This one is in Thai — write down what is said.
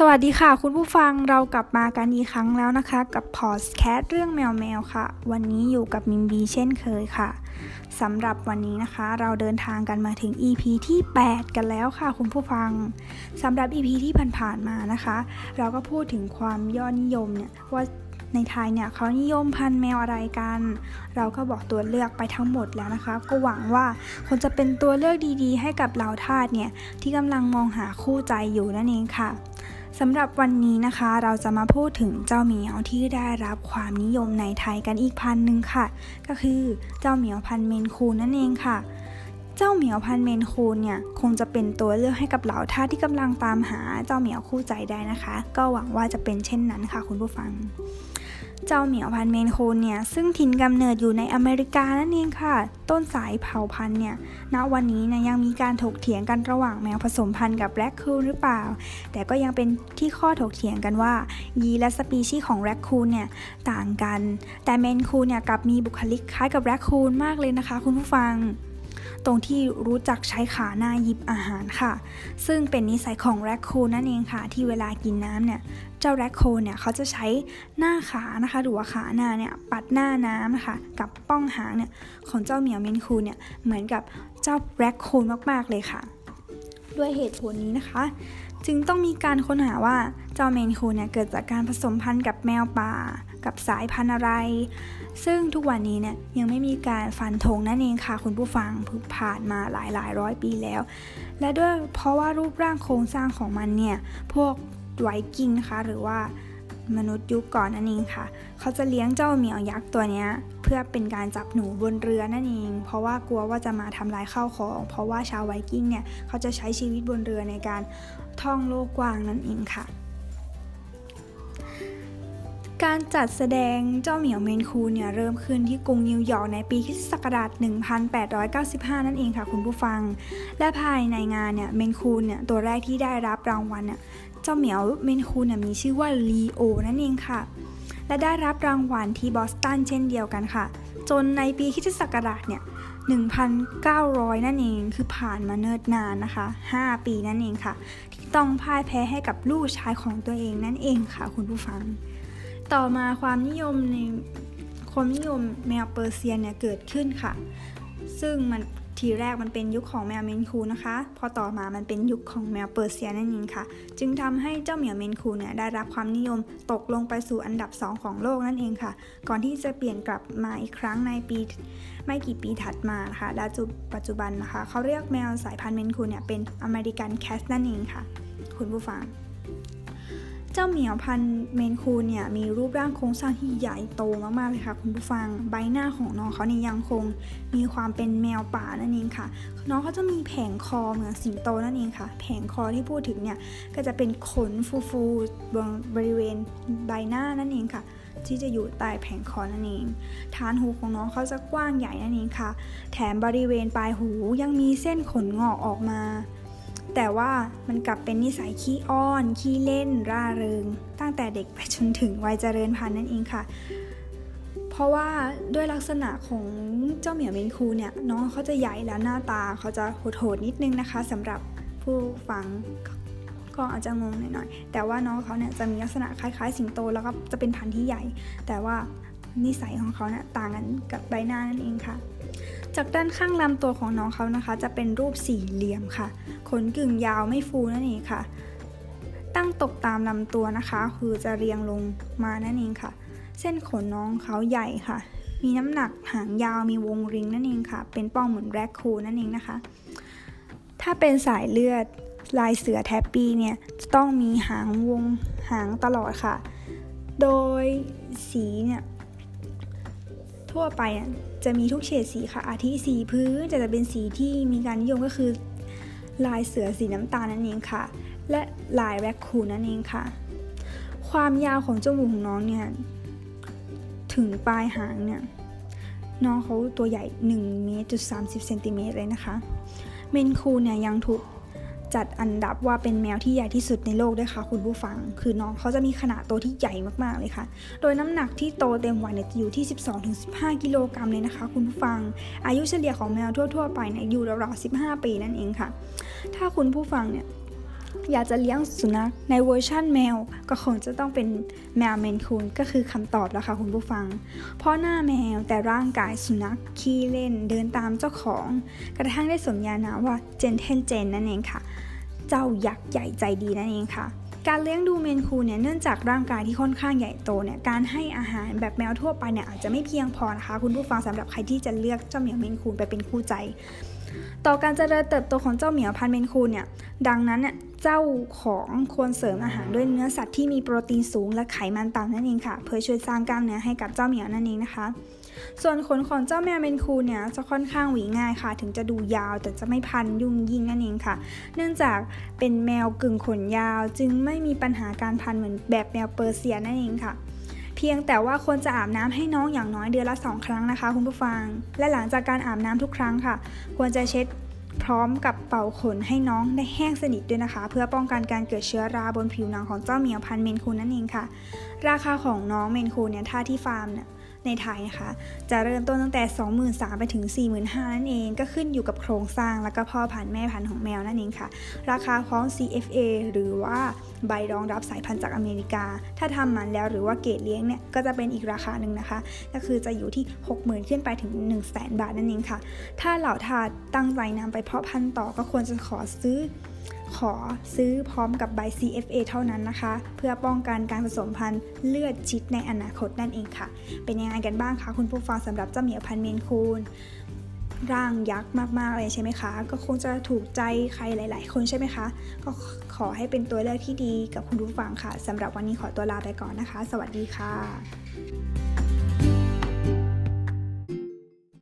สวัสดีค่ะ คุณผู้ฟังเรากลับมากันอีกครั้งแล้วนะคะ กับพอสแคสเรื่องแมวแมวค่ะ วันนี้อยู่กับมิมบีเช่นเคยค่ะสำหรับวันนี้นะคะ เราเดินทางกันมาถึง EP ที่ 8 กันแล้วค่ะ คุณผู้ฟังสำหรับ EP ที่ผ่านๆมานะคะ เราก็พูดถึงความยอดนิยมเนี่ยว่าในไทยเนี่ยเขานิยมพันธุ์แมวอะไรกัน เราก็บอกตัวเลือกไปทั้งหมดแล้วนะคะ ก็หวังว่าคนจะเป็นตัวเลือกดีๆ ให้กับเหล่าทาสเนี่ยที่กำลังมองหาคู่ใจอยู่นั่นเองค่ะ สำหรับวันนี้นะคะเราจะมาพูดถึงเจ้าเหมียวที่ได้รับความนิยมในไทยกันอีกพันหนึ่งค่ะ ก็คือเจ้าเหมียวพันเมนคูนนั่นเองค่ะ เจ้าเหมียวพันเมนคูนเนี่ยคงจะเป็นตัวเลือกให้กับเหล่าท่าที่กำลังตามหาเจ้าเหมียวคู่ใจได้นะคะ ก็หวังว่าจะเป็นเช่นนั้นค่ะ คุณผู้ฟัง เจ้าเหมียวพันธุ์เมนโคนเนี่ยซึ่งถิ่นกำเนิดอยู่ในอเมริกานั่นเองค่ะ ต้นสายเผ่าพันธุ์เนี่ยณวันนี้นะยังมีการถกเถียงกันระหว่างแมวผสมพันธุ์กับแรคคูนหรือเปล่า แต่ก็ยังเป็นที่ข้อถกเถียงกันว่า ยีนและสปีชีส์ของแรคคูนเนี่ยต่างกัน แต่เมนคูนเนี่ยกลับมีบุคลิกคล้ายกับแรคคูนมากเลยนะคะ คุณผู้ฟัง ตรงที่รู้จักใช้ขาหน้าหยิบอาหารค่ะ ซึ่งเป็นนิสัยของแรคคูนนั่นเองค่ะ ที่เวลากินน้ำเนี่ย เจ้าแรคคูนเนี่ยเขาจะใช้หน้าขานะคะ หรือว่าขาหน้าเนี่ยปัดหน้าน้ำนะคะกับป้องหางเนี่ยของเจ้าเหมียวเมนคูเนี่ยเหมือนกับเจ้าแรคโคนมากๆเลยค่ะ ด้วยเหตุผลนี้นะคะ จึงต้องมีการค้นหาว่าเจ้าเมนคูเนี่ยเกิดจากการผสมพันธุ์กับแมวป่า กับสายพันธุ์อะไร ซึ่งทุกวันนี้เนี่ยยังไม่มีการฟันธงนั่นเองค่ะคุณผู้ฟังผ่านมาหลายหลายร้อยปีแล้ว และด้วยเพราะว่ารูปร่างโครงสร้างของมันเนี่ยพวกไวกิ้งนะคะหรือว่ามนุษย์ยุคก่อนนั่นเองค่ะ เขาจะเลี้ยงเจ้าเหมียวยักษ์ตัวนี้เพื่อเป็นการจับหนูบนเรือนั่นเอง เพราะว่ากลัวว่าจะมาทำลายข้าวของ เพราะว่าชาวไวกิ้งเนี่ยเขาจะใช้ชีวิตบนเรือในการท่องโลกกว้างนั่นเองค่ะ การจัดแสดงเจ้าเหมียวเมนคูนเนี่ยเริ่มขึ้นที่กรุงนิวยอร์กในปีคริสต์ศักราช1895 นั่นเองค่ะคุณผู้ฟัง และภายในงานเนี่ยเมนคูนเนี่ยตัวแรกที่ได้รับรางวัลเนี่ยเจ้าเหมียวเมนคูนเนี่ยมีชื่อว่าลีโอนั่นเองค่ะ และได้รับรางวัลที่บอสตันเช่นเดียวกันค่ะ จนในปีคริสต์ศักราชเนี่ย1,900 นั่นเองคือผ่านมาเนิ่นนานนะคะ 5 ปีนั่นเองค่ะ ที่ต้องพ่ายแพ้ให้กับลูกชายของตัวเองนั่นเองค่ะ คุณผู้ฟัง ต่อมาความนิยมในความนิยมแมวเปอร์เซียนเนี่ยเกิดขึ้นค่ะ ซึ่งมันทีแรกมันเป็นยุคของแมวเมนคูนนะคะ พอต่อมามันเป็นยุคของแมวเปอร์เซียนั่นเองค่ะ จึงทำให้เจ้าเหมียวเมนคูนเนี่ยได้รับความนิยมตกลงไปสู่อันดับ 2 ของโลกนั่นเองค่ะ ก่อนที่จะเปลี่ยนกลับมาอีกครั้งในปีไม่กี่ปีถัดมาค่ะและจุปัจจุบันนะคะ เขาเรียกแมวสายพันธุ์เมนคูนเนี่ยเป็น American Cat นั่นเองค่ะ คุณผู้ฟัง เจ้าเหมียวพันธุ์เมนคูนเนี่ยมีรูปร่างโครงสร้างที่ใหญ่โตมากๆเลยค่ะคุณผู้ฟัง ใบหน้าของน้องเขาเนี่ยยังคงมีความเป็นแมวป่านั่นเองค่ะ น้องเขาจะมีแผงคอเหมือนสิงโตนั่นเองค่ะ แผงคอที่พูดถึงเนี่ยก็จะเป็นขนฟูๆบบริเวณใบหน้านั่นเองค่ะที่จะอยู่ใต้แผงคอนั่นเอง ฐานหูของน้องเขาจะกว้างใหญ่นั่นเองค่ะ แถมบริเวณปลายหูยังมีเส้นขนงอกออกมา แต่ว่ามันกลับเป็นนิสัยขี้อ้อน ขี้เล่น ร่าเริง ตั้งแต่เด็กไปจนถึงวัยเจริญพันธุ์นั่นเองค่ะ เพราะว่าด้วยลักษณะของเจ้าเหมียวเมนคูเนี่ยน้องเขาจะใหญ่แล้วหน้าตาเขาจะโหดๆนิดนึงนะคะสำหรับผู้ฟังก็อาจจะงงหน่อยๆ แต่ว่าน้องเขาเนี่ยจะมีลักษณะคล้ายๆ สิงโตแล้วก็จะเป็นพันธุ์ที่ใหญ่ แต่ว่านิสัยของเขาเนี่ยต่างกันกับใบหน้านั่นเองค่ะ จากด้านข้างลำตัวของน้องเขานะคะ จะเป็นรูปสี่เหลี่ยมค่ะ ขนกึ่งยาวไม่ฟูนั่นเองค่ะ ตั้งตกตามลำตัวนะคะ คือจะเรียงลงมานั่นเองค่ะ เส้นขนน้องเขาใหญ่ค่ะ มีน้ำหนักหางยาวมีวงริงนั่นเองค่ะ เป็นป้องเหมือนแรคคูนั่นเองนะคะ ถ้าเป็นสายเลือดลายเสือแทปปี้เนี่ยจะต้องมีหางวงหางตลอดค่ะ โดยสีเนี่ยทั่วไปจะมีทุกเฉดสีค่ะ อาทิสีพื้นจะจะเป็นสีที่มีการนิยมก็คือ ลายเสือสีน้ำตาลนั่นเองค่ะ และลายแรคคูนนั่นเองค่ะ ความยาวของจมูกของน้องเนี่ยถึงปลายหางเนี่ยน้องเขาตัวใหญ่1เมตรจุด30เซนติเมตรเลยนะคะ เมนคูนเนี่ยยังถูก จัดอันดับว่าเป็นแมวที่ใหญ่ที่สุดในโลกด้วยค่ะ คุณผู้ฟัง คือน้องเขาจะมีขนาดตัวที่ใหญ่มากๆเลยค่ะ โดยน้ำหนักที่โตเต็มวัยเนี่ยจะอยู่ที่ 12-15 กิโลกรัมเลยนะคะ คุณผู้ฟัง อายุเฉลี่ยของแมวทั่ว ๆ ไปเนี่ยอยู่ราวๆ15 ปีนั่นเองค่ะ ถ้าคุณผู้ฟังเนี่ย อยากจะเลี้ยงสุนัขในเวอร์ชั่นแมว ก็คงจะต้องเป็นแมวเมนคูนก็คือคำตอบแล้วค่ะคุณผู้ฟัง เพราะหน้าแมวแต่ร่างกายสุนัขขี้เล่นเดินตามเจ้าของ กระทั่งได้สมญานามว่าเจนเทนเจนนั่นเองค่ะ เจ้ายักษ์ใหญ่ใจดีนั่นเองค่ะการเลี้ยงดูเมนคูเนี่ยเนื่องจากร่างกายที่ค่อนข้างใหญ่โตเนี่ยการให้อาหารแบบแมวทั่วไปเนี่ยอาจจะไม่เพียงพอนะคะ คุณผู้ฟังสำหรับใครที่จะเลือกเจ้าเหมียวเมนคูนไปเป็นคู่ใจ ต่อการเจริญเติบโตของเจ้าเหมียวพันธุ์เมนคูนเนี่ย ดังนั้นเนี่ยเจ้าของควรเสริมอาหารด้วยเนื้อสัตว์ที่มีโปรตีนสูงและไขมันต่ำนั่นเองค่ะ เพื่อช่วยสร้างกล้ามเนื้อให้กับเจ้าเหมียวนั่นเองนะคะ ส่วนขนของเจ้าแมวเมนคูนเนี่ยจะค่อนข้างหวีง่ายค่ะ ถึงจะดูยาวแต่จะไม่พันยุ่งยิ่งนั่นเองค่ะ เนื่องจากเป็นแมวกึ่งขนยาว จึงไม่มีปัญหาการพันเหมือนแบบแมวเปอร์เซียนั่นเองค่ะ เพียงแต่ว่าควรจะอาบน้ำให้น้องอย่างน้อยเดือนละ 2 ครั้งนะคะ คุณผู้ฟัง และหลังจากการอาบน้ำทุกครั้งค่ะ ควรจะเช็ดพร้อมกับเป่าขนให้น้องได้แห้งสนิทด้วยนะคะ เพื่อป้องกันการเกิดเชื้อราบนผิวหนังของเจ้าเหมียวพันเมนคูนนั่นเองค่ะ ราคาของน้องเมนคูนเนี่ยถ้าที่ฟาร์มเนี่ย ในไทยนะคะ จะเริ่มต้นตั้งแต่ 23,000ไปถึง 45,000นั่นเอง ก็ขึ้นอยู่กับโครงสร้างแล้วก็พ่อพันธุ์แม่พันธุ์ของแมวนั่นเองค่ะ ราคาของ CFA หรือว่าใบรองรับสายพันธุ์จากอเมริกา ถ้าทำมันแล้วหรือว่าเกรดเลี้ยงเนี่ยก็จะเป็นอีกราคาหนึ่งนะคะ ก็คือจะอยู่ที่ 60,000 ขึ้นไปถึง 100,000บาทนั่นเองค่ะ ถ้าเหล่าทาตั้งใจนำไปเพาะพันธุ์ต่อก็ควรจะขอซื้อ ขอซื้อพร้อมกับใบ CFA เท่านั้นนะคะ เพื่อป้องกันการผสมพันธุ์เลือดชิดในอนาคตนั่นเองค่ะ เป็นยังไงกันบ้างคะคุณผู้ฟังสำหรับเจ้าเหมียวพันเมนคูนร่างยักษ์มากๆเลยใช่ไหมคะ ก็คงจะถูกใจใครหลาย ๆ คนใช่ไหมคะ ก็ขอให้เป็นตัวเลือกที่ดีกับคุณผู้ฟังค่ะสำหรับวันนี้ขอตัวลาไปก่อนนะคะ สวัสดีค่ะ